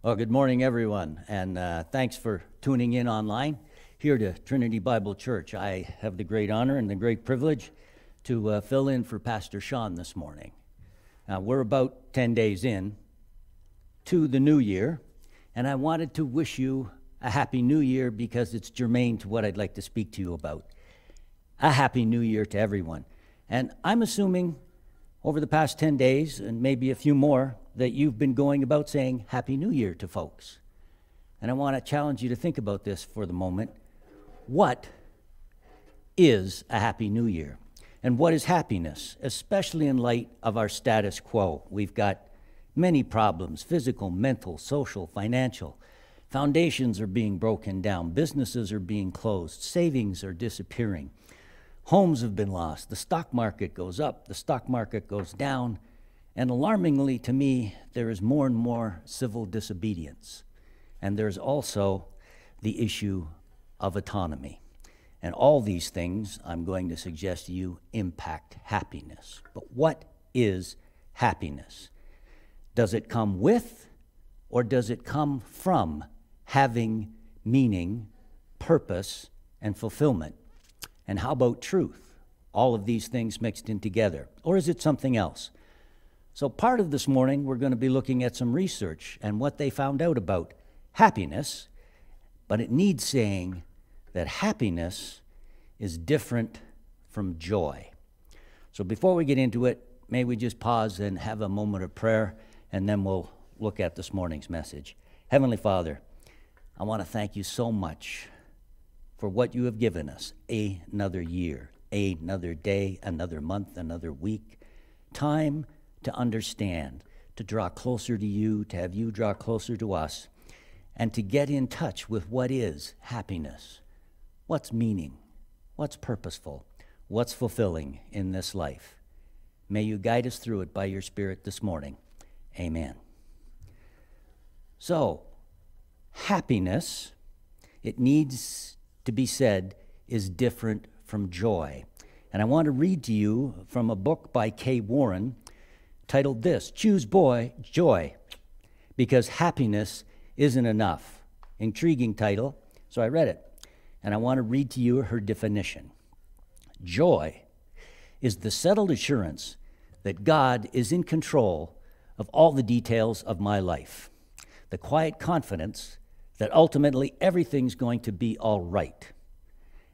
Well, good morning, everyone, and uh, thanks for tuning in online here to Trinity Bible Church. I have the great honor and the great privilege to uh, fill in for Pastor Sean this morning. We're about 10 days in to the new year, and I wanted to wish you a happy new year because it's germane to what I'd like to speak to you about. A happy new year to everyone. And I'm assuming over the past 10 days, and maybe a few more, that you've been going about saying Happy New Year to folks. And I want to challenge you to think about this for the moment. What is a Happy New Year? And what is happiness, especially in light of our status quo? We've got many problems physical, mental, social, financial. Foundations are being broken down, businesses are being closed, savings are disappearing. Homes have been lost. The stock market goes up, the stock market goes down. And alarmingly to me, there is more and more civil disobedience. And there's also the issue of autonomy. And all these things, I'm going to suggest to you, impact happiness. But what is happiness? Does it come with or does it come from having meaning, purpose, and fulfillment? And how about truth? All of these things mixed in together. Or is it something else? So, part of this morning, we're going to be looking at some research and what they found out about happiness, but it needs saying that happiness is different from joy. So, before we get into it, may we just pause and have a moment of prayer, and then we'll look at this morning's message. Heavenly Father, I want to thank you so much for what you have given us another year, another day, another month, another week. Time to understand, to draw closer to you, to have you draw closer to us, and to get in touch with what is happiness, what's meaning, what's purposeful, what's fulfilling in this life. May you guide us through it by your Spirit this morning. Amen. So, happiness, it needs to be said is different from joy. And I want to read to you from a book by Kay Warren titled this Choose Boy Joy, because happiness isn't enough. Intriguing title, so I read it. And I want to read to you her definition. Joy is the settled assurance that God is in control of all the details of my life, the quiet confidence that ultimately everything's going to be all right,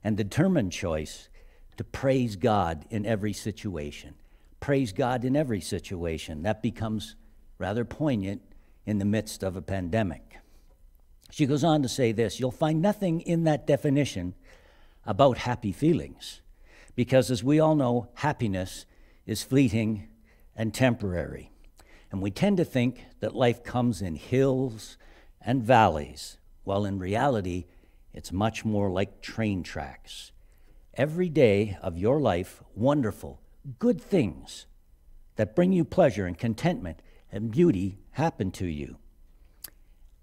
and determined choice to praise God in every situation. Praise God in every situation. That becomes rather poignant in the midst of a pandemic. She goes on to say this You'll find nothing in that definition about happy feelings, because as we all know, happiness is fleeting and temporary. And we tend to think that life comes in hills and valleys, while in reality, it's much more like train tracks. Every day of your life, wonderful, good things that bring you pleasure and contentment and beauty happen to you.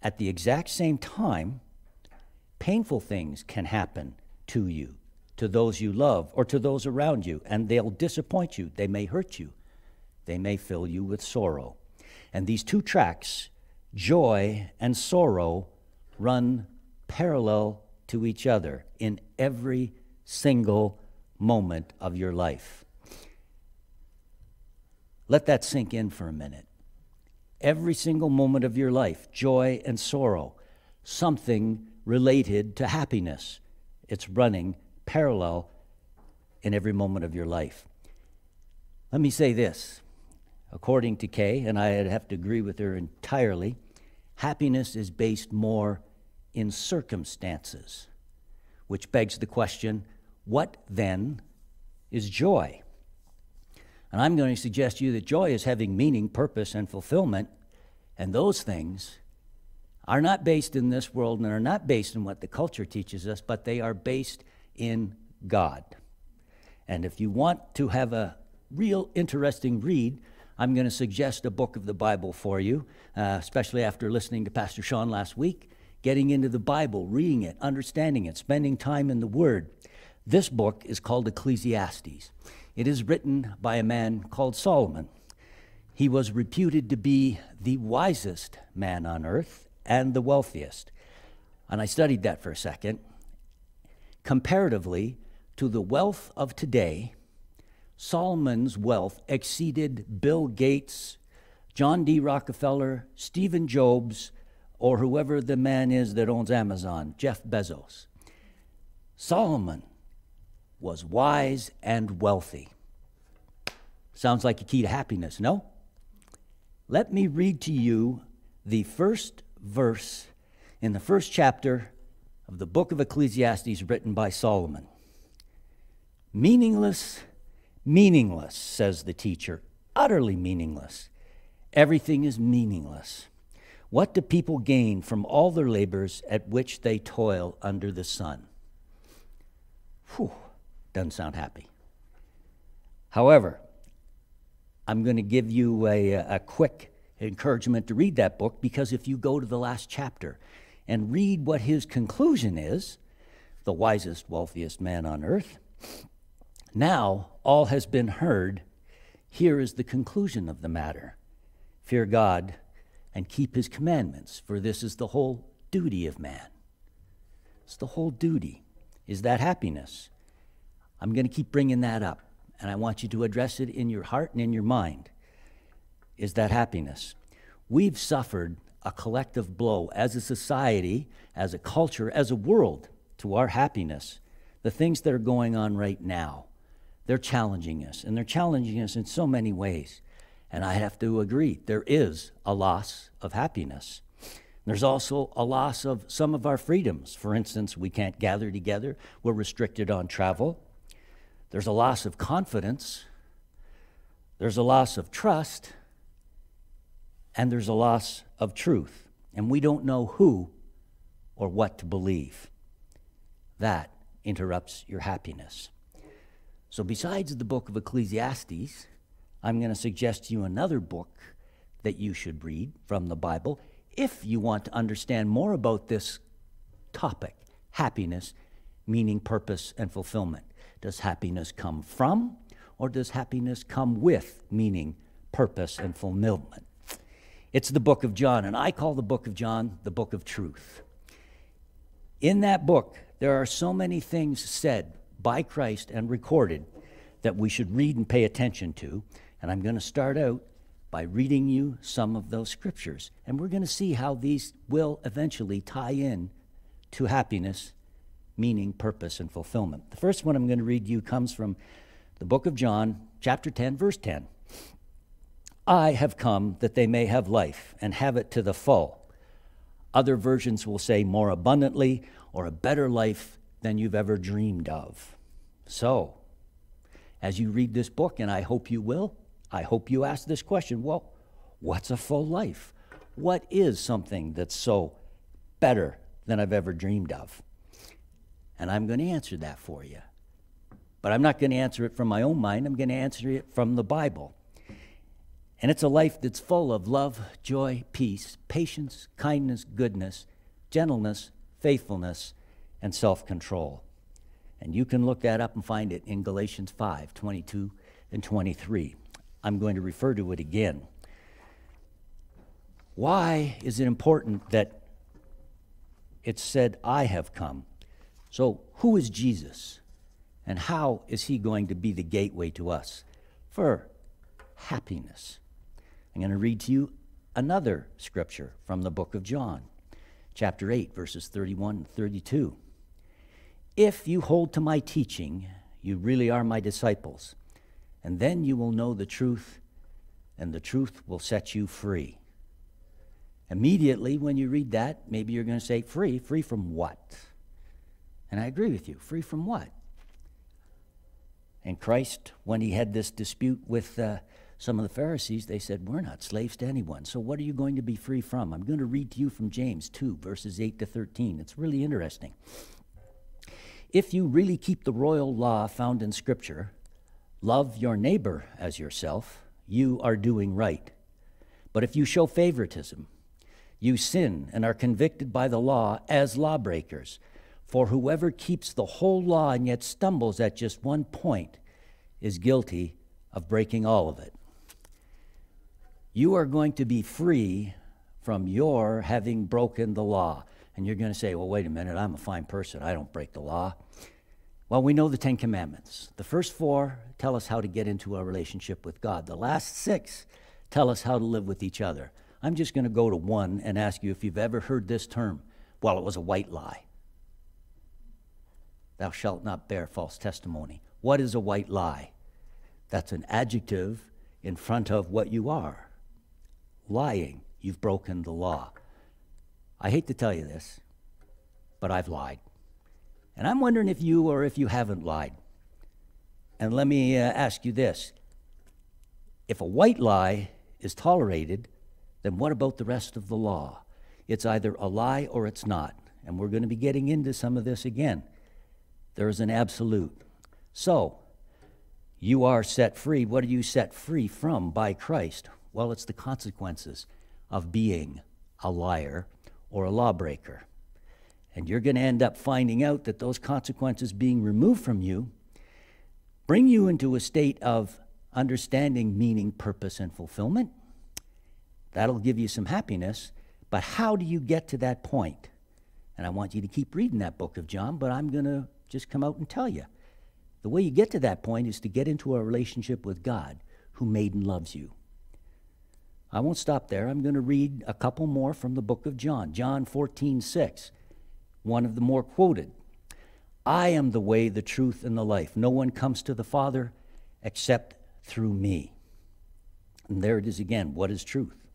At the exact same time, painful things can happen to you, to those you love, or to those around you, and they'll disappoint you. They may hurt you. They may fill you with sorrow. And these two tracks joy and sorrow run parallel to each other in every single moment of your life. Let that sink in for a minute. Every single moment of your life, joy and sorrow, something related to happiness. It's running parallel in every moment of your life. Let me say this according to Kay, and I have to agree with her entirely, happiness is based more in circumstances, which begs the question what then is joy? And I'm going to suggest to you that joy is having meaning, purpose, and fulfillment, and those things are not based in this world and are not based in what the culture teaches us, but they are based in God. And if you want to have a real interesting read, I'm going to suggest a book of the Bible for you, uh, especially after listening to Pastor Sean last week, getting into the Bible, reading it, understanding it, spending time in the Word. This book is called Ecclesiastes. It is written by a man called Solomon. He was reputed to be the wisest man on earth and the wealthiest. And I studied that for a second. Comparatively to the wealth of today, Solomon's wealth exceeded Bill Gates, John D. Rockefeller, Stephen Jobs, or whoever the man is that owns Amazon, Jeff Bezos. Solomon was wise and wealthy. Sounds like a key to happiness, no? Let me read to you the first verse in the first chapter of the book of Ecclesiastes written by Solomon. Meaningless, meaningless, says the teacher, utterly meaningless. Everything is meaningless. What do people gain from all their labors at which they toil under the sun? Whew, doesn't sound happy. However, I'm going to give you a, a quick encouragement to read that book because if you go to the last chapter and read what his conclusion is, the wisest, wealthiest man on earth, now all has been heard. Here is the conclusion of the matter Fear God and keep his commandments, for this is the whole duty of man. It's the whole duty. Is that happiness? I'm going to keep bringing that up, and I want you to address it in your heart and in your mind. Is that happiness? We've suffered a collective blow as a society, as a culture, as a world to our happiness. The things that are going on right now, they're challenging us, and they're challenging us in so many ways. And I have to agree, there is a loss of happiness. There's also a loss of some of our freedoms. For instance, we can't gather together, we're restricted on travel. There's a loss of confidence, there's a loss of trust, and there's a loss of truth. And we don't know who or what to believe. That interrupts your happiness. So, besides the book of Ecclesiastes, I'm going to suggest to you another book that you should read from the Bible if you want to understand more about this topic happiness, meaning, purpose, and fulfillment. Does happiness come from, or does happiness come with meaning, purpose, and fulfillment? It's the book of John, and I call the book of John the book of truth. In that book, there are so many things said by Christ and recorded that we should read and pay attention to. And I'm going to start out by reading you some of those scriptures. And we're going to see how these will eventually tie in to happiness, meaning, purpose, and fulfillment. The first one I'm going to read you comes from the book of John, chapter 10, verse 10. I have come that they may have life and have it to the full. Other versions will say more abundantly or a better life than you've ever dreamed of. So, as you read this book, and I hope you will, I hope you ask this question well, what's a full life? What is something that's so better than I've ever dreamed of? And I'm going to answer that for you. But I'm not going to answer it from my own mind, I'm going to answer it from the Bible. And it's a life that's full of love, joy, peace, patience, kindness, goodness, gentleness, faithfulness, and self control. And you can look that up and find it in Galatians 5 22 and 23. I'm going to refer to it again. Why is it important that it said, I have come? So, who is Jesus? And how is he going to be the gateway to us for happiness? I'm going to read to you another scripture from the book of John, chapter 8, verses 31 and 32. If you hold to my teaching, you really are my disciples, and then you will know the truth, and the truth will set you free. Immediately, when you read that, maybe you're going to say, Free? Free from what? And I agree with you. Free from what? And Christ, when he had this dispute with uh, some of the Pharisees, they said, We're not slaves to anyone. So what are you going to be free from? I'm going to read to you from James 2, verses 8 to 13. It's really interesting. If you really keep the royal law found in Scripture, love your neighbor as yourself, you are doing right. But if you show favoritism, you sin and are convicted by the law as lawbreakers. For whoever keeps the whole law and yet stumbles at just one point is guilty of breaking all of it. You are going to be free from your having broken the law. And you're going to say, well, wait a minute, I'm a fine person. I don't break the law. Well, we know the Ten Commandments. The first four tell us how to get into a relationship with God, the last six tell us how to live with each other. I'm just going to go to one and ask you if you've ever heard this term. Well, it was a white lie. Thou shalt not bear false testimony. What is a white lie? That's an adjective in front of what you are. Lying. You've broken the law. I hate to tell you this, but I've lied. And I'm wondering if you or if you haven't lied. And let me uh, ask you this if a white lie is tolerated, then what about the rest of the law? It's either a lie or it's not. And we're going to be getting into some of this again. There is an absolute. So, you are set free. What are you set free from by Christ? Well, it's the consequences of being a liar or a lawbreaker. And you're going to end up finding out that those consequences being removed from you bring you into a state of understanding meaning, purpose, and fulfillment. That'll give you some happiness. But how do you get to that point? And I want you to keep reading that book of John, but I'm going to just come out and tell you. The way you get to that point is to get into a relationship with God who made and loves you. I won't stop there. I'm going to read a couple more from the book of John. John 14, 6, one of the more quoted. I am the way, the truth, and the life. No one comes to the Father except through me. And there it is again. What is truth?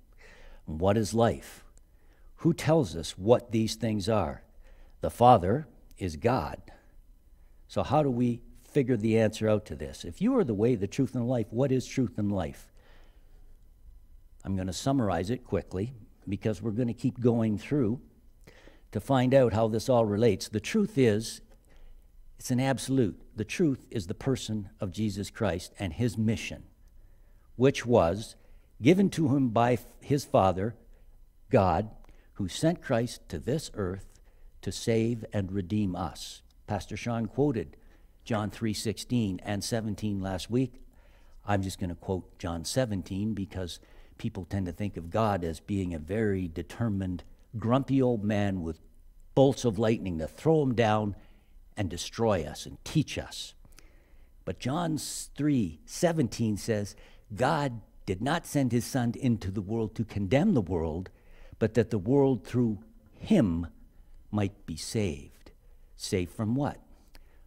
What is life? Who tells us what these things are? The Father is God. So, how do we figure the answer out to this? If you are the way, the truth, and life, what is truth and life? I'm going to summarize it quickly because we're going to keep going through to find out how this all relates. The truth is, it's an absolute. The truth is the person of Jesus Christ and his mission, which was given to him by his Father, God, who sent Christ to this earth to save and redeem us. Pastor Sean quoted John 3:16 and 17 last week. I'm just going to quote John 17 because people tend to think of God as being a very determined, grumpy old man with bolts of lightning to throw him down and destroy us and teach us. But John 3:17 says, God did not send his son into the world to condemn the world, but that the world through him might be saved. Saved from what?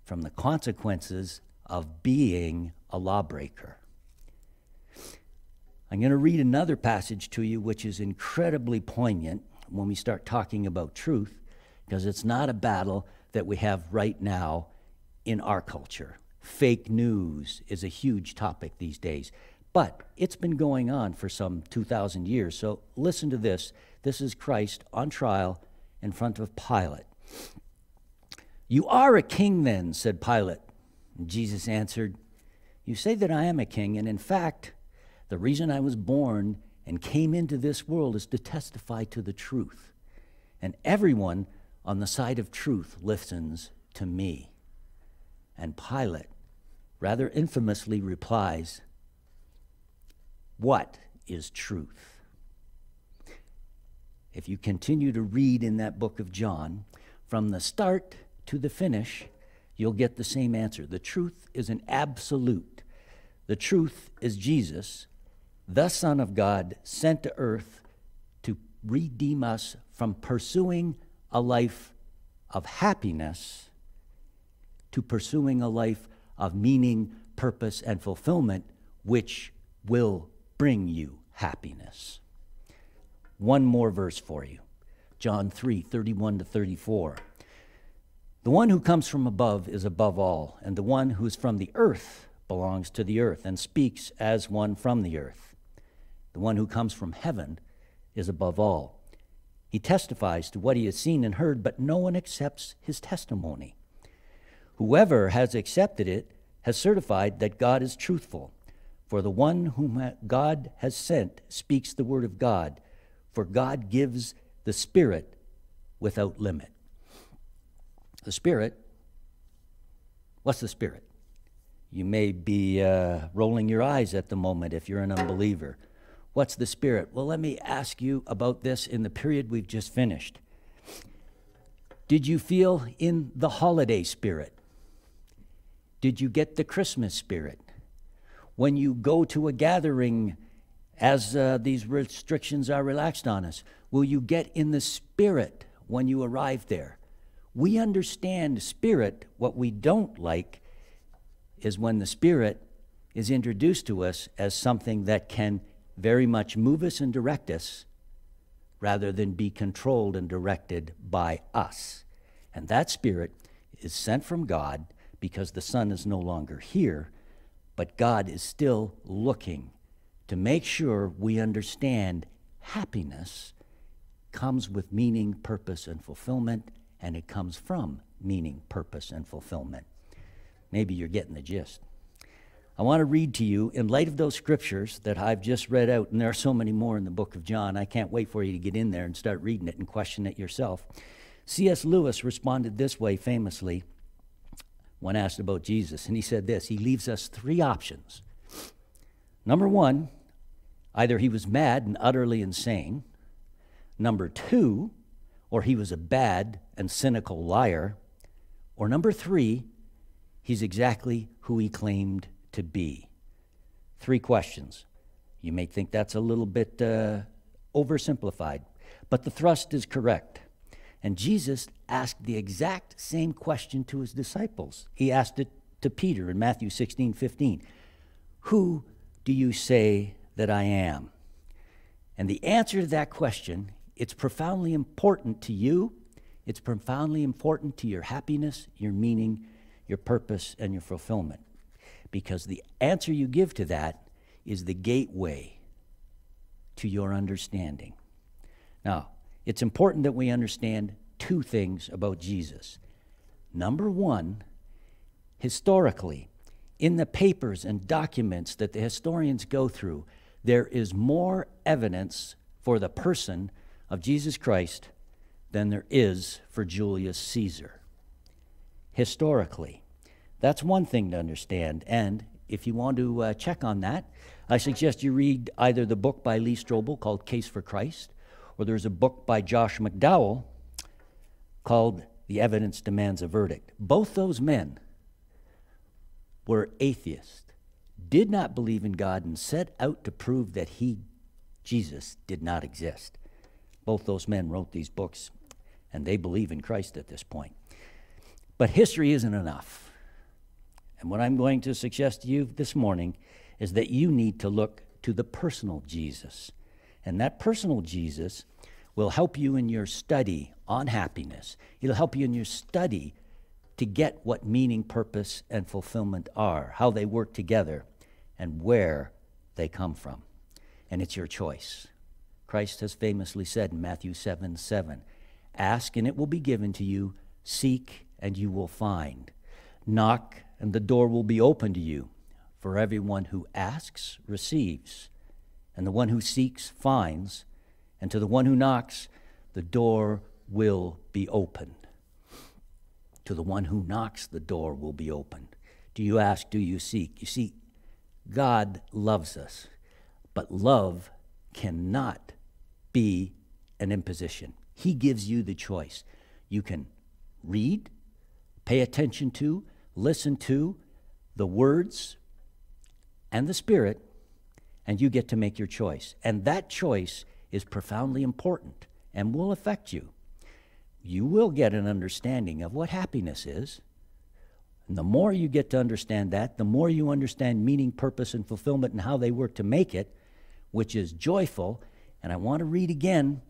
From the consequences of being a lawbreaker. I'm going to read another passage to you which is incredibly poignant when we start talking about truth, because it's not a battle that we have right now in our culture. Fake news is a huge topic these days, but it's been going on for some 2,000 years. So listen to this. This is Christ on trial in front of Pilate. You are a king, then, said Pilate. And Jesus answered, You say that I am a king, and in fact, the reason I was born and came into this world is to testify to the truth. And everyone on the side of truth listens to me. And Pilate rather infamously replies, What is truth? If you continue to read in that book of John, from the start to the finish, you'll get the same answer. The truth is an absolute. The truth is Jesus, the Son of God, sent to earth to redeem us from pursuing a life of happiness to pursuing a life of meaning, purpose, and fulfillment, which will bring you happiness. One more verse for you John 3 31 to 34. The one who comes from above is above all, and the one who is from the earth belongs to the earth and speaks as one from the earth. The one who comes from heaven is above all. He testifies to what he has seen and heard, but no one accepts his testimony. Whoever has accepted it has certified that God is truthful. For the one whom God has sent speaks the word of God, for God gives the Spirit without limit. The Spirit, what's the Spirit? You may be uh, rolling your eyes at the moment if you're an unbeliever. What's the Spirit? Well, let me ask you about this in the period we've just finished. Did you feel in the holiday spirit? Did you get the Christmas spirit? When you go to a gathering, as uh, these restrictions are relaxed on us, will you get in the spirit when you arrive there? We understand spirit. What we don't like is when the spirit is introduced to us as something that can very much move us and direct us rather than be controlled and directed by us. And that spirit is sent from God because the Son is no longer here, but God is still looking to make sure we understand happiness comes with meaning, purpose, and fulfillment, and it comes from meaning, purpose, and fulfillment. Maybe you're getting the gist. I want to read to you, in light of those scriptures that I've just read out, and there are so many more in the book of John, I can't wait for you to get in there and start reading it and question it yourself. C.S. Lewis responded this way famously when asked about Jesus, and he said this He leaves us three options. Number one, either he was mad and utterly insane. Number two, or he was a bad and cynical liar. Or number three, he's exactly who he claimed to be. Three questions. You may think that's a little bit uh, oversimplified, but the thrust is correct. And Jesus asked the exact same question to his disciples. He asked it to Peter in Matthew 16 15. Who do you say that I am? And the answer to that question, it's profoundly important to you. It's profoundly important to your happiness, your meaning, your purpose, and your fulfillment. Because the answer you give to that is the gateway to your understanding. Now, it's important that we understand two things about Jesus. Number one, historically, in the papers and documents that the historians go through, there is more evidence for the person of Jesus Christ than there is for Julius Caesar. Historically. That's one thing to understand. And if you want to uh, check on that, I suggest you read either the book by Lee Strobel called Case for Christ or there's a book by Josh McDowell called The Evidence Demands a Verdict. Both those men were atheists, did not believe in God, and set out to prove that he, Jesus, did not exist. Both those men wrote these books, and they believe in Christ at this point. But history isn't enough. And what I'm going to suggest to you this morning is that you need to look to the personal Jesus. And that personal Jesus will help you in your study on happiness. It'll help you in your study to get what meaning, purpose, and fulfillment are, how they work together, and where they come from. And it's your choice. Christ has famously said in Matthew 7 7, Ask and it will be given to you, seek and you will find, knock and the door will be open to you. For everyone who asks receives, and the one who seeks finds and to the one who knocks, the door will be opened. To the one who knocks, the door will be opened. Do you ask? Do you seek? You see, God loves us, but love cannot be an imposition. He gives you the choice. You can read, pay attention to, listen to the words and the Spirit, and you get to make your choice. And that choice is profoundly important and will affect you. You will get an understanding of what happiness is. And the more you get to understand that, the more you understand meaning, purpose, and fulfillment and how they work to make it, which is joyful. And I want to read again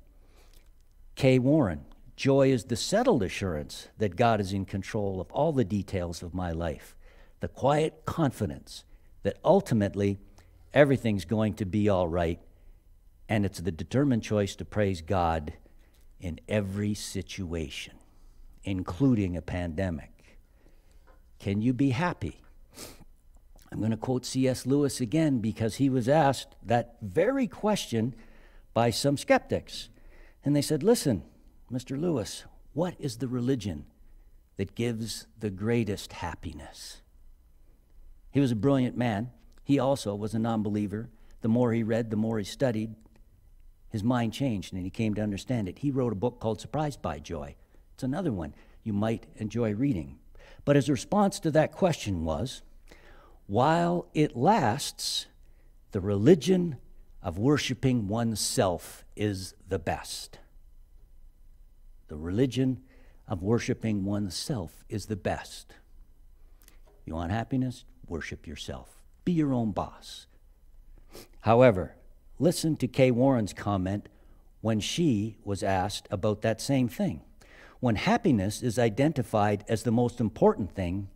Kay Warren. Joy is the settled assurance that God is in control of all the details of my life, the quiet confidence that ultimately everything's going to be all right and it's the determined choice to praise God in every situation, including a pandemic. Can you be happy? I'm going to quote C.S. Lewis again because he was asked that very question by some skeptics. And they said, Listen, Mr. Lewis, what is the religion that gives the greatest happiness? He was a brilliant man. He also was a non believer the more he read, the more he studied, his mind changed and he came to understand it. He wrote a book called Surprised by Joy. It's another one you might enjoy reading. But his response to that question was while it lasts, the religion of worshiping oneself is the best. The religion of worshiping oneself is the best. You want happiness? Worship yourself. Be your own boss. However, listen to Kay Warren's comment when she was asked about that same thing. When happiness is identified as the most important thing,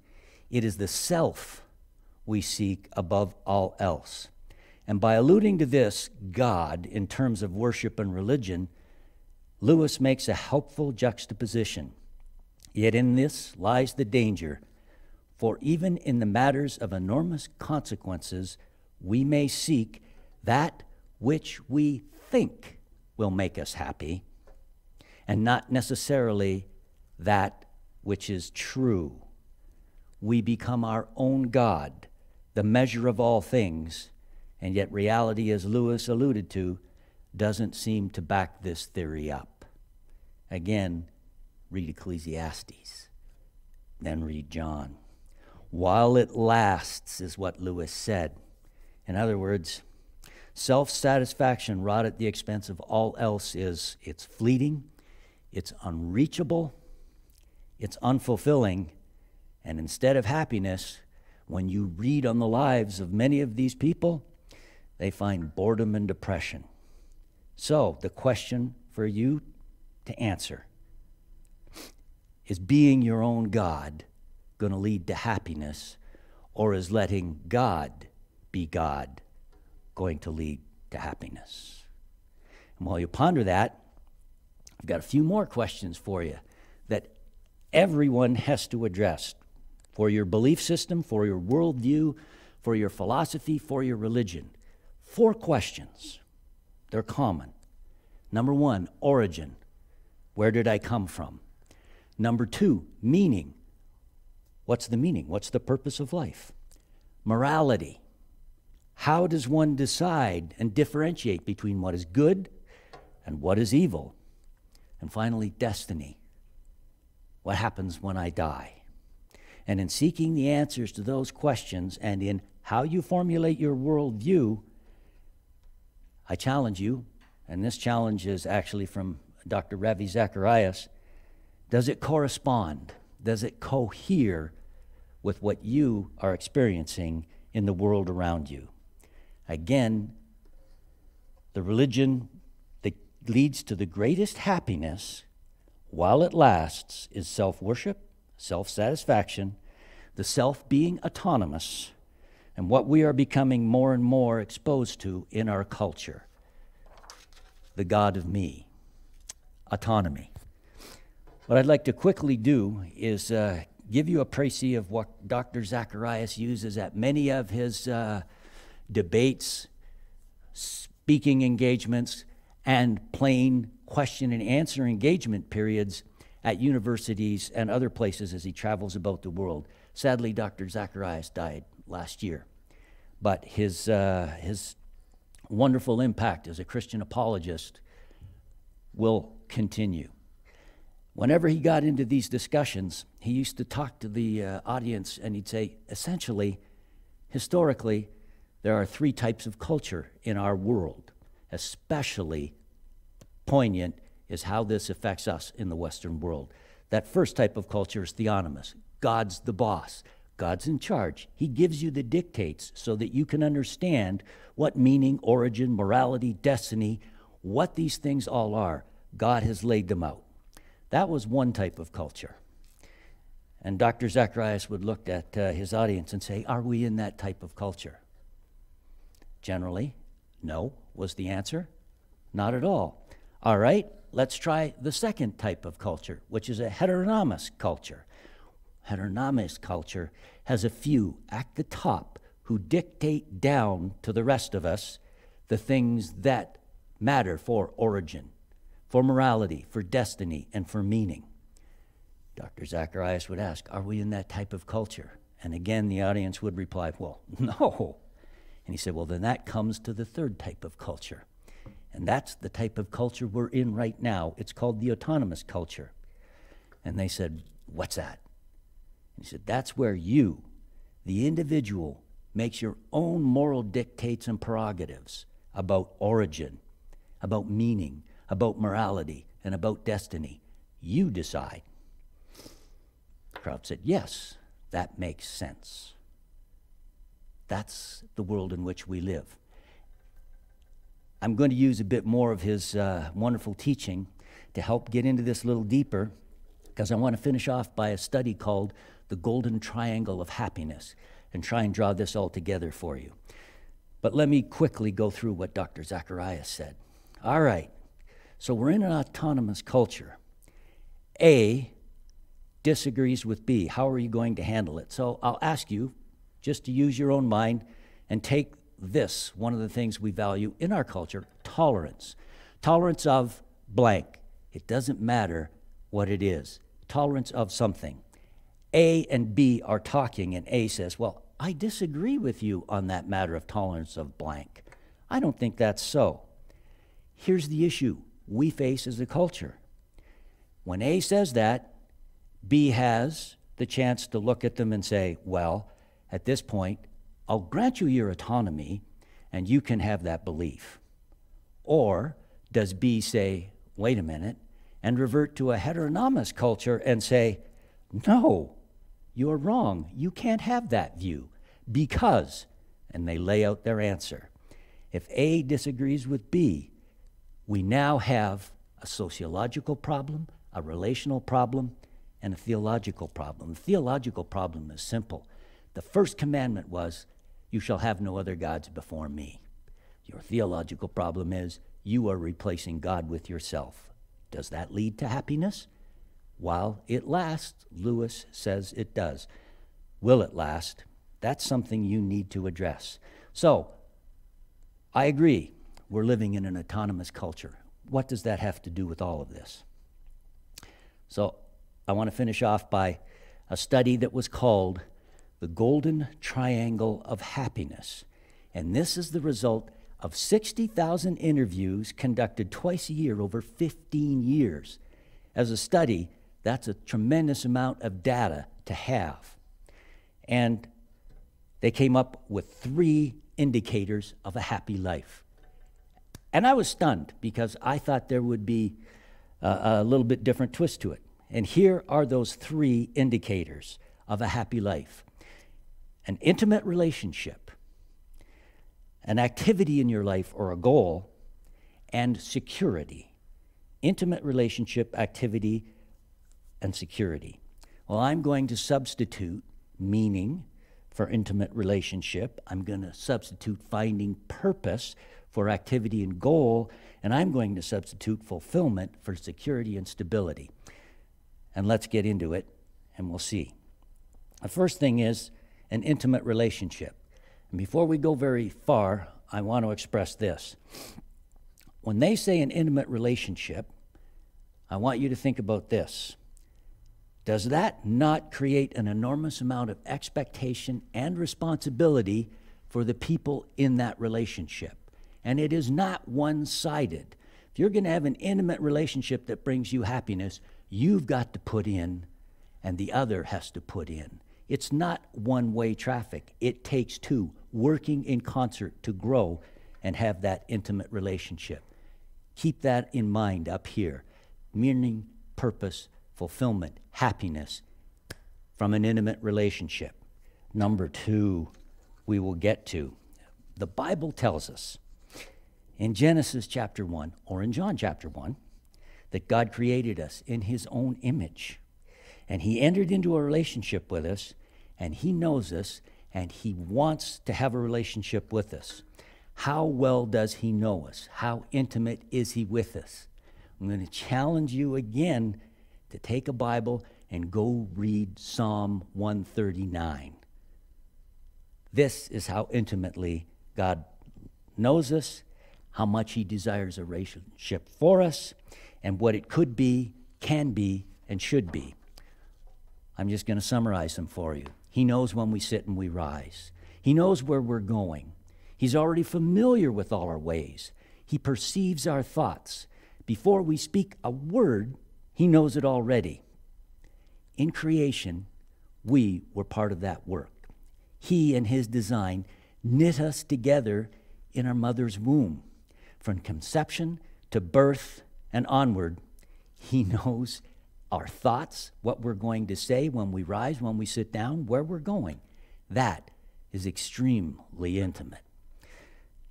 it is the self we seek above all else. And by alluding to this, God, in terms of worship and religion, Lewis makes a helpful juxtaposition. Yet in this lies the danger, for even in the matters of enormous consequences, we may seek that which we think will make us happy, and not necessarily that which is true. We become our own God, the measure of all things and yet, reality, as Lewis alluded to, doesn't seem to back this theory up. Again, read Ecclesiastes, then read John. While it lasts, is what Lewis said. In other words, self satisfaction wrought at the expense of all else is it's fleeting, it's unreachable, it's unfulfilling, and instead of happiness, when you read on the lives of many of these people, they find boredom and depression. So, the question for you to answer is being your own God going to lead to happiness, or is letting God be God going to lead to happiness? And while you ponder that, I've got a few more questions for you that everyone has to address for your belief system, for your worldview, for your philosophy, for your religion. Four questions. They're common. Number one, origin. Where did I come from? Number two, meaning. What's the meaning? What's the purpose of life? Morality. How does one decide and differentiate between what is good and what is evil? And finally, destiny. What happens when I die? And in seeking the answers to those questions and in how you formulate your worldview, I challenge you, and this challenge is actually from Dr. Ravi Zacharias does it correspond? Does it cohere with what you are experiencing in the world around you? Again, the religion that leads to the greatest happiness while it lasts is self worship, self satisfaction, the self being autonomous, and what we are becoming more and more exposed to in our culture the God of me, autonomy. What I'd like to quickly do is uh, give you a précis of what Dr. Zacharias uses at many of his uh, debates, speaking engagements, and plain question and answer engagement periods at universities and other places as he travels about the world. Sadly, Dr. Zacharias died last year. But his, uh, his wonderful impact as a Christian apologist will continue. Whenever he got into these discussions, he used to talk to the uh, audience and he'd say, essentially, historically, there are three types of culture in our world. Especially poignant is how this affects us in the Western world. That first type of culture is theonomous God's the boss. God's in charge. He gives you the dictates so that you can understand what meaning, origin, morality, destiny, what these things all are. God has laid them out. That was one type of culture. And Dr. Zacharias would look at uh, his audience and say, Are we in that type of culture? Generally, no, was the answer. Not at all. All right, let's try the second type of culture, which is a heteronomous culture heteronomous culture has a few at the top who dictate down to the rest of us the things that matter for origin, for morality, for destiny, and for meaning. Dr. Zacharias would ask, Are we in that type of culture? And again, the audience would reply, Well, no. And he said, Well, then that comes to the third type of culture. And that's the type of culture we're in right now. It's called the autonomous culture. And they said, What's that? And he said, That's where you, the individual, makes your own moral dictates and prerogatives about origin, about meaning, about morality, and about destiny. You decide. Crowd said, Yes, that makes sense. That's the world in which we live. I'm going to use a bit more of his uh, wonderful teaching to help get into this a little deeper because I want to finish off by a study called The Golden Triangle of Happiness and try and draw this all together for you. But let me quickly go through what Dr. Zacharias said. All right, so we're in an autonomous culture. A disagrees with B. How are you going to handle it? So I'll ask you just to use your own mind and take this, one of the things we value in our culture tolerance. Tolerance of blank. It doesn't matter what it is. Tolerance of something. A and B are talking, and A says, Well, I disagree with you on that matter of tolerance of blank. I don't think that's so. Here's the issue we face as a culture. When A says that, B has the chance to look at them and say, Well, at this point, I'll grant you your autonomy and you can have that belief. Or does B say, wait a minute, and revert to a heteronomous culture and say, no, you're wrong. You can't have that view because, and they lay out their answer. If A disagrees with B, we now have a sociological problem, a relational problem, and a theological problem. The theological problem is simple. The first commandment was, You shall have no other gods before me. Your theological problem is, You are replacing God with yourself. Does that lead to happiness? While it lasts, Lewis says it does. Will it last? That's something you need to address. So, I agree, we're living in an autonomous culture. What does that have to do with all of this? So, I want to finish off by a study that was called the Golden Triangle of Happiness. And this is the result of 60,000 interviews conducted twice a year over 15 years. As a study, that's a tremendous amount of data to have. And they came up with three indicators of a happy life. And I was stunned because I thought there would be a, a little bit different twist to it. And here are those three indicators of a happy life an intimate relationship, an activity in your life or a goal, and security. Intimate relationship, activity, and security. Well, I'm going to substitute meaning for intimate relationship. I'm going to substitute finding purpose for activity and goal. And I'm going to substitute fulfillment for security and stability. And let's get into it and we'll see. The first thing is an intimate relationship. And before we go very far, I want to express this. When they say an intimate relationship, I want you to think about this. Does that not create an enormous amount of expectation and responsibility for the people in that relationship? And it is not one sided. If you're going to have an intimate relationship that brings you happiness, you've got to put in, and the other has to put in. It's not one way traffic, it takes two working in concert to grow and have that intimate relationship. Keep that in mind up here meaning, purpose, fulfillment, happiness from an intimate relationship. Number two, we will get to. The Bible tells us in Genesis chapter 1 or in John chapter 1 that God created us in his own image. And he entered into a relationship with us and He knows us and He wants to have a relationship with us. How well does He know us? How intimate is He with us? I'm going to challenge you again to take a Bible and go read Psalm 139. This is how intimately God knows us, how much He desires a relationship for us, and what it could be, can be, and should be. I'm just going to summarize them for you. He knows when we sit and we rise. He knows where we're going. He's already familiar with all our ways. He perceives our thoughts. Before we speak a word, He knows it already. In creation, we were part of that work. He and His design knit us together in our mother's womb. From conception to birth and onward, He knows our thoughts, what we're going to say when we rise, when we sit down, where we're going. That is extremely intimate.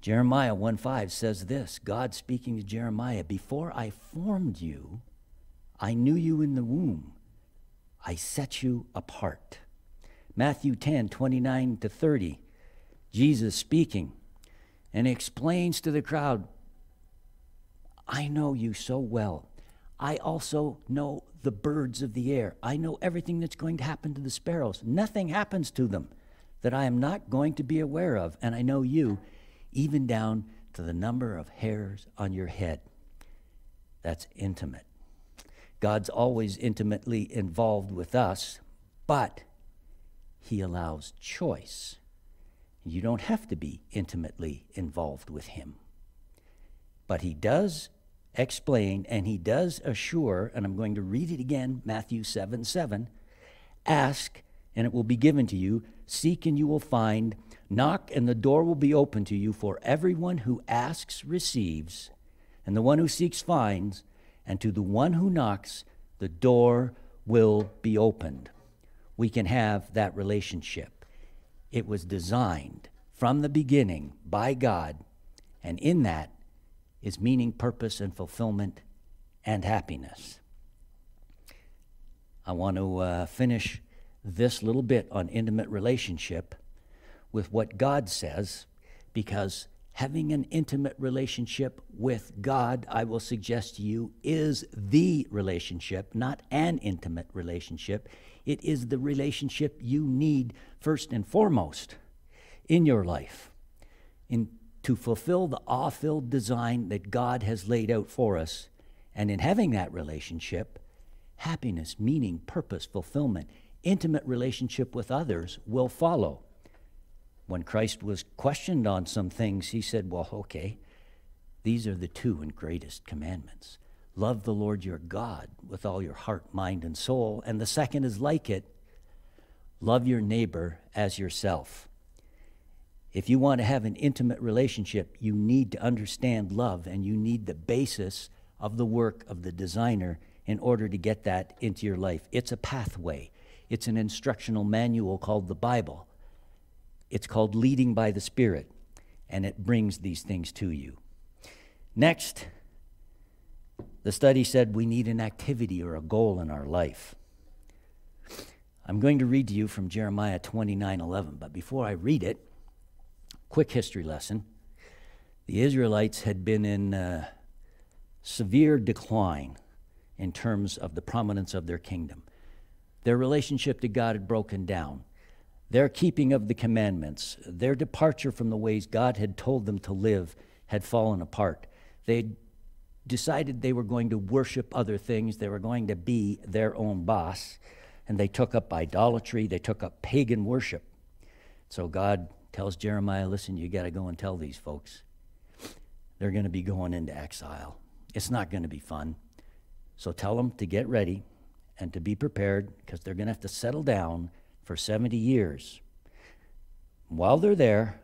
Jeremiah 1 5 says this God speaking to Jeremiah, Before I formed you, I knew you in the womb. I set you apart. Matthew 10 29 to 30, Jesus speaking, and explains to the crowd, I know you so well. I also know the birds of the air. I know everything that's going to happen to the sparrows. Nothing happens to them that I am not going to be aware of. And I know you, even down to the number of hairs on your head. That's intimate. God's always intimately involved with us, but He allows choice. You don't have to be intimately involved with Him. But He does explain and He does assure, and I'm going to read it again Matthew 7 7 ask, and it will be given to you, seek, and you will find Knock, and the door will be open to you, for everyone who asks receives, and the one who seeks finds, and to the one who knocks, the door will be opened. We can have that relationship. It was designed from the beginning by God, and in that is meaning, purpose, and fulfillment and happiness. I want to uh, finish this little bit on intimate relationship with what God says because having an intimate relationship with God, I will suggest to you, is the relationship, not an intimate relationship. It is the relationship you need first and foremost in your life in, to fulfill the awe filled design that God has laid out for us. And in having that relationship, happiness, meaning, purpose, fulfillment, intimate relationship with others will follow when Christ was questioned on some things, he said, Well, okay, these are the two and greatest commandments. Love the Lord your God with all your heart, mind, and soul. And the second is like it love your neighbor as yourself. If you want to have an intimate relationship, you need to understand love and you need the basis of the work of the designer in order to get that into your life. It's a pathway, it's an instructional manual called the Bible. It's called leading by the Spirit, and it brings these things to you. Next, the study said we need an activity or a goal in our life. I'm going to read to you from Jeremiah 29 11, but before I read it, quick history lesson. The Israelites had been in uh, severe decline in terms of the prominence of their kingdom. Their relationship to God had broken down their keeping of the commandments, their departure from the ways God had told them to live had fallen apart. They decided they were going to worship other things, they were going to be their own boss, and they took up idolatry, they took up pagan worship. So God tells Jeremiah, listen, you got to go and tell these folks. They're going to be going into exile. It's not going to be fun. So tell them to get ready and to be prepared because they're going to have to settle down for 70 years. While they're there,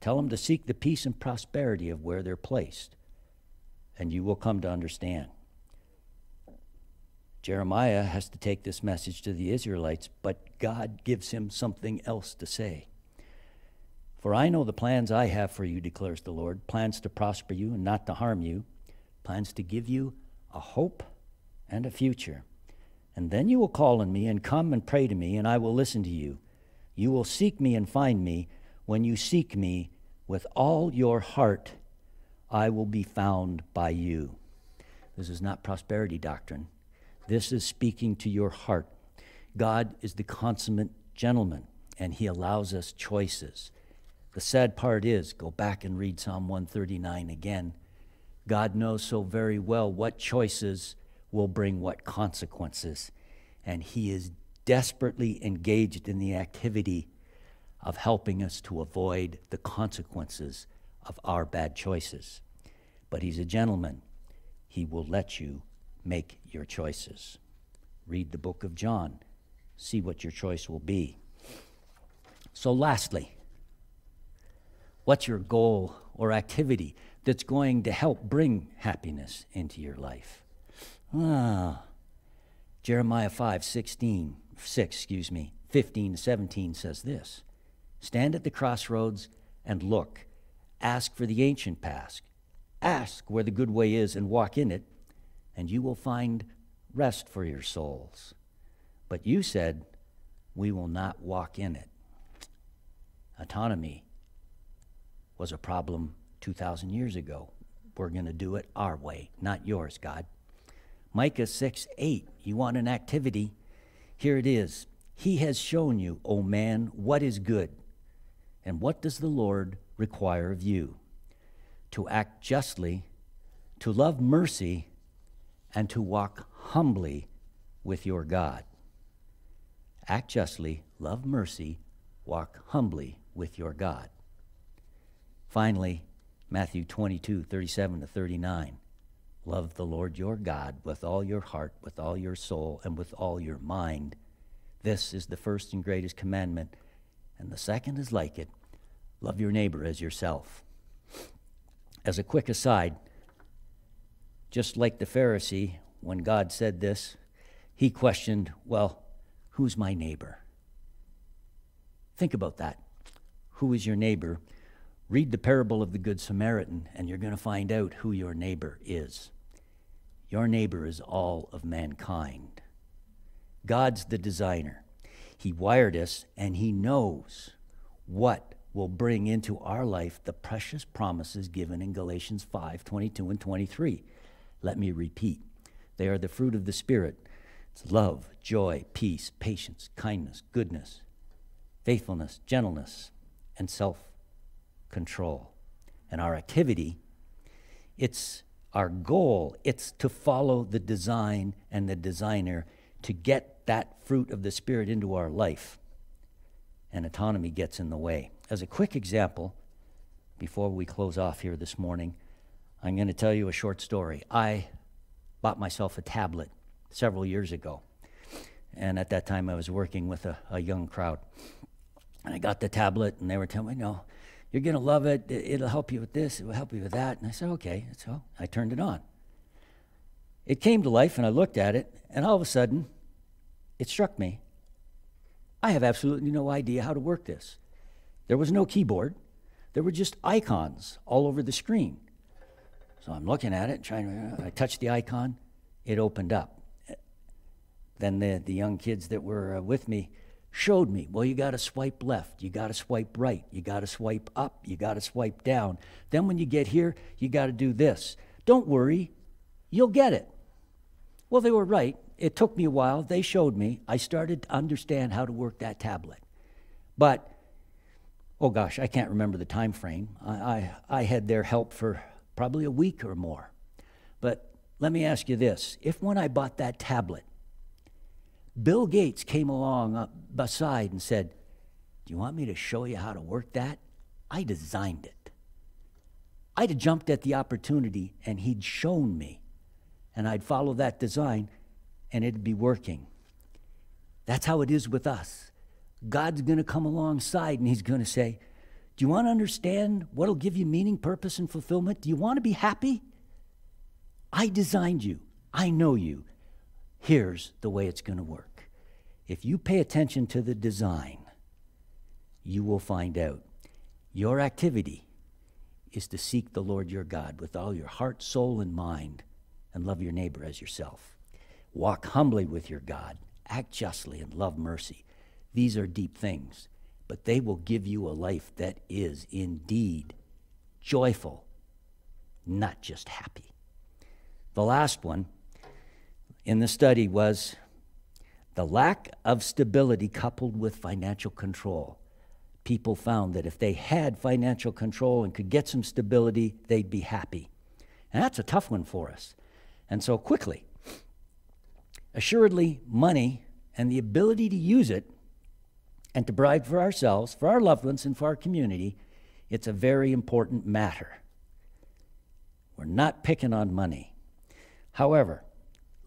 tell them to seek the peace and prosperity of where they're placed, and you will come to understand. Jeremiah has to take this message to the Israelites, but God gives him something else to say. For I know the plans I have for you, declares the Lord plans to prosper you and not to harm you, plans to give you a hope and a future. And then you will call on me and come and pray to me, and I will listen to you. You will seek me and find me. When you seek me with all your heart, I will be found by you. This is not prosperity doctrine. This is speaking to your heart. God is the consummate gentleman, and he allows us choices. The sad part is go back and read Psalm 139 again. God knows so very well what choices will bring what consequences. And he is desperately engaged in the activity of helping us to avoid the consequences of our bad choices. But He's a gentleman. He will let you make your choices. Read the book of John, see what your choice will be. So, lastly, what's your goal or activity that's going to help bring happiness into your life? Ah, Jeremiah 5 16, 6, excuse me, 15 17 says this Stand at the crossroads and look. Ask for the ancient path. Ask where the good way is and walk in it, and you will find rest for your souls. But you said, We will not walk in it. Autonomy was a problem 2,000 years ago. We're going to do it our way, not yours, God. Micah 6 8. You want an activity? Here it is. He has shown you, O man, what is good. And what does the Lord require of you? To act justly, to love mercy, and to walk humbly with your God. Act justly, love mercy, walk humbly with your God. Finally, Matthew 22, 37 to 39. Love the Lord your God with all your heart, with all your soul, and with all your mind. This is the first and greatest commandment, and the second is like it love your neighbor as yourself. As a quick aside, just like the Pharisee, when God said this, he questioned, Well, who's my neighbor? Think about that. Who is your neighbor? Read the parable of the Good Samaritan, and you're going to find out who your neighbor is. Your neighbor is all of mankind. God's the designer. He wired us, and He knows what will bring into our life the precious promises given in Galatians 5 22 and 23. Let me repeat they are the fruit of the Spirit it's love, joy, peace, patience, kindness, goodness, faithfulness, gentleness, and self control. And our activity, it's our goal, it's to follow the design and the designer to get that fruit of the Spirit into our life. And autonomy gets in the way. As a quick example, before we close off here this morning, I'm going to tell you a short story. I bought myself a tablet several years ago. And at that time, I was working with a, a young crowd. And I got the tablet, and they were telling me, no, you're going to love it. It'll help you with this. It will help you with that. And I said, okay. So I turned it on. It came to life, and I looked at it, and all of a sudden, it struck me. I have absolutely no idea how to work this. There was no keyboard. There were just icons all over the screen. So I'm looking at it, trying to, I touched the icon, it opened up. Then the, the young kids that were uh, with me showed me, well, you got to swipe left, you got to swipe right, you got to swipe up, you got to swipe down. Then when you get here, you got to do this. Don't worry, you'll get it. Well, they were right. It took me a while. They showed me. I started to understand how to work that tablet. But, oh gosh, I can't remember the time frame. I, I, I had their help for probably a week or more. But let me ask you this if when I bought that tablet, Bill Gates came along uh, beside and said, Do you want me to show you how to work that? I designed it. I'd have jumped at the opportunity and he'd shown me, and I'd follow that design and it'd be working. That's how it is with us. God's going to come alongside and he's going to say, Do you want to understand what'll give you meaning, purpose, and fulfillment? Do you want to be happy? I designed you. I know you here's the way it's going to work. If you pay attention to the design, you will find out your activity is to seek the Lord your God with all your heart, soul, and mind, and love your neighbor as yourself. Walk humbly with your God, act justly, and love mercy. These are deep things, but they will give you a life that is indeed joyful, not just happy. The last one in the study was the lack of stability coupled with financial control. People found that if they had financial control and could get some stability, they'd be happy. And that's a tough one for us. And so, quickly, assuredly, money and the ability to use it and to provide for ourselves, for our loved ones, and for our community, it's a very important matter. We're not picking on money. However,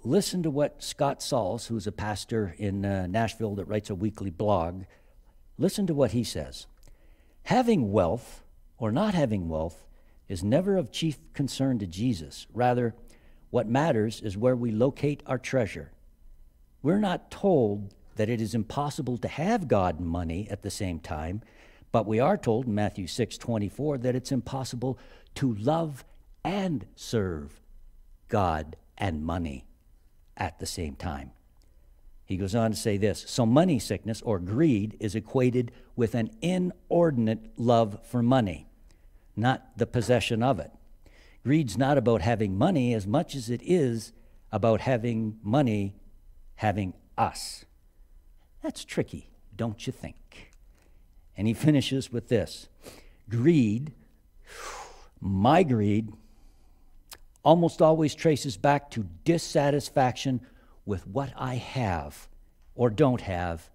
listen to what Scott Sauls, who's a pastor in uh, Nashville that writes a weekly blog, listen to what he says. Having wealth or not having wealth is never of chief concern to Jesus. Rather, what matters is where we locate our treasure. We're not told that it is impossible to have God and money at the same time, but we are told in Matthew 6 24 that it's impossible to love and serve God and money at the same time. He goes on to say this So, money sickness or greed is equated with an inordinate love for money, not the possession of it. Greed's not about having money as much as it is about having money having us. That's tricky, don't you think? And he finishes with this greed, my greed, almost always traces back to dissatisfaction with what I have or don't have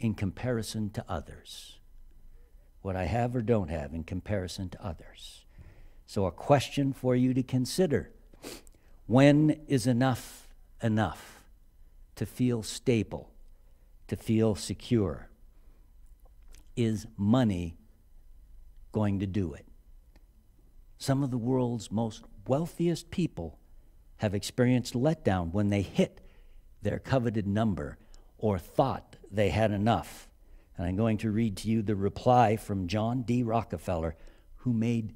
in comparison to others. What I have or don't have in comparison to others. So, a question for you to consider when is enough enough to feel stable, to feel secure? Is money going to do it? Some of the world's most wealthiest people have experienced letdown when they hit their coveted number or thought they had enough. And I'm going to read to you the reply from John D. Rockefeller, who made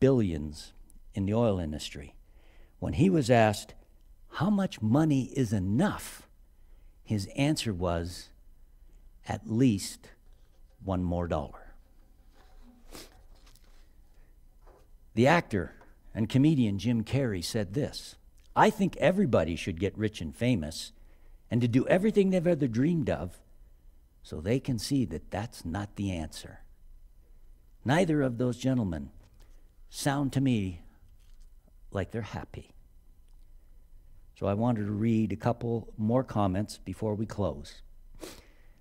billions in the oil industry. When he was asked, How much money is enough? his answer was, At least one more dollar. The actor and comedian Jim Carrey said this I think everybody should get rich and famous and to do everything they've ever dreamed of so they can see that that's not the answer. Neither of those gentlemen sound to me like they're happy. So I wanted to read a couple more comments before we close.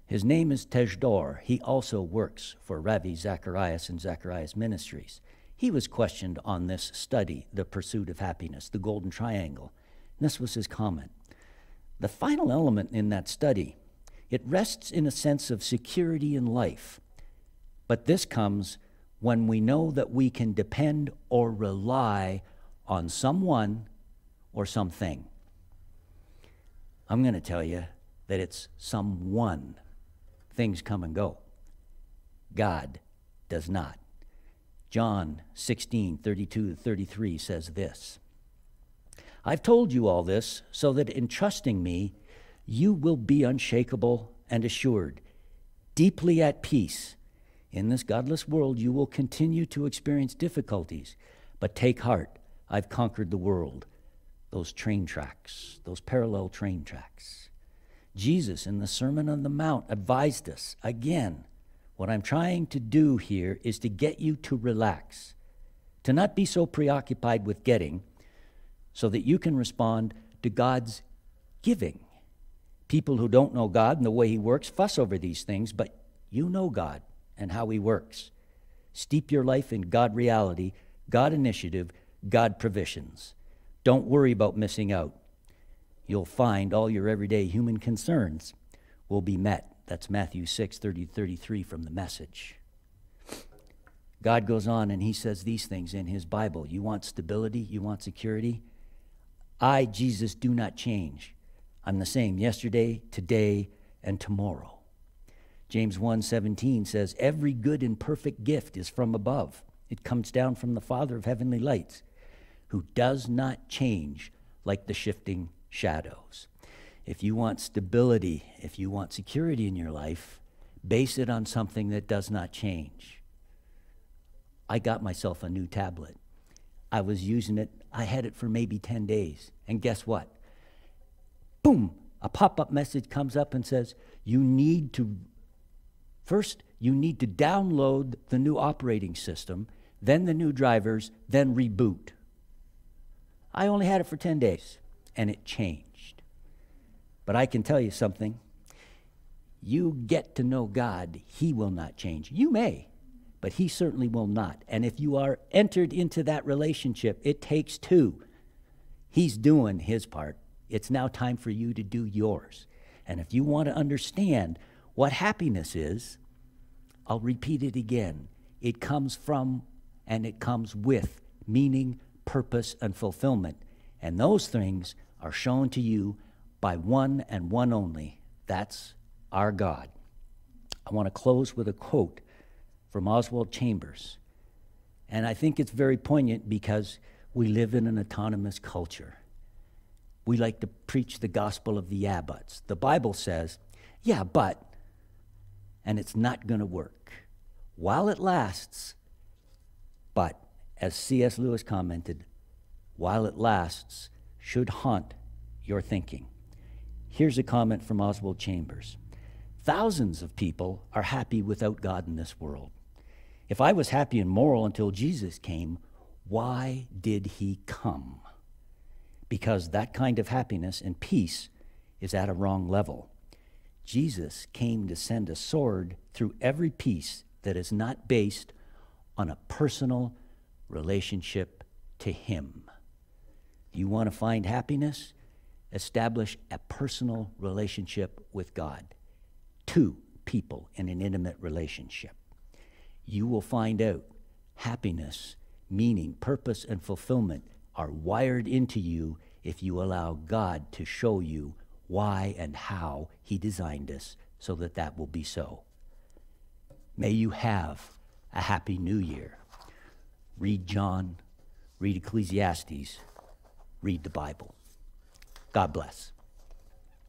His name is Tejdor. He also works for Ravi Zacharias and Zacharias Ministries. He was questioned on this study, The Pursuit of Happiness, the Golden Triangle. And this was his comment. The final element in that study, it rests in a sense of security in life. But this comes when we know that we can depend or rely on someone or something. I'm going to tell you that it's someone. Things come and go. God does not. John 16, 32 33 says this I've told you all this so that in trusting me, you will be unshakable and assured, deeply at peace. In this godless world, you will continue to experience difficulties, but take heart, I've conquered the world. Those train tracks, those parallel train tracks. Jesus in the Sermon on the Mount advised us again what I'm trying to do here is to get you to relax, to not be so preoccupied with getting, so that you can respond to God's giving. People who don't know God and the way He works fuss over these things, but you know God and how He works. Steep your life in God reality, God initiative, God provisions. Don't worry about missing out. You'll find all your everyday human concerns will be met that's Matthew 6, 30 33 from the message. God goes on and he says these things in his Bible. You want stability? You want security? I, Jesus, do not change. I'm the same yesterday, today, and tomorrow. James 1:17 says every good and perfect gift is from above. It comes down from the Father of heavenly lights, who does not change like the shifting shadows. If you want stability, if you want security in your life, base it on something that does not change. I got myself a new tablet. I was using it, I had it for maybe 10 days. And guess what? Boom, a pop up message comes up and says, You need to, first, you need to download the new operating system, then the new drivers, then reboot. I only had it for 10 days, and it changed. But I can tell you something. you get to know God, He will not change. You may, but He certainly will not. And if you are entered into that relationship, it takes two. He's doing His part. It's now time for you to do yours. And if you want to understand what happiness is, I'll repeat it again. It comes from and it comes with meaning, purpose, and fulfillment. And those things are shown to you by one and one only. That's our God. I want to close with a quote from Oswald Chambers. And I think it's very poignant because we live in an autonomous culture. We like to preach the gospel of the yeah buts. The Bible says, yeah, but, and it's not going to work. While it lasts, but, as C.S. Lewis commented, while it lasts, should haunt your thinking. Here's a comment from Oswald Chambers Thousands of people are happy without God in this world. If I was happy and moral until Jesus came, why did he come? Because that kind of happiness and peace is at a wrong level. Jesus came to send a sword through every peace that is not based on a personal relationship to Him. You want to find happiness? Establish a personal relationship with God two people in an intimate relationship. You will find out happiness, meaning, purpose, and fulfillment are wired into you if you allow God to show you why and how He designed us so that that will be so. May you have a happy new year. Read John, read Ecclesiastes, read the Bible. God bless.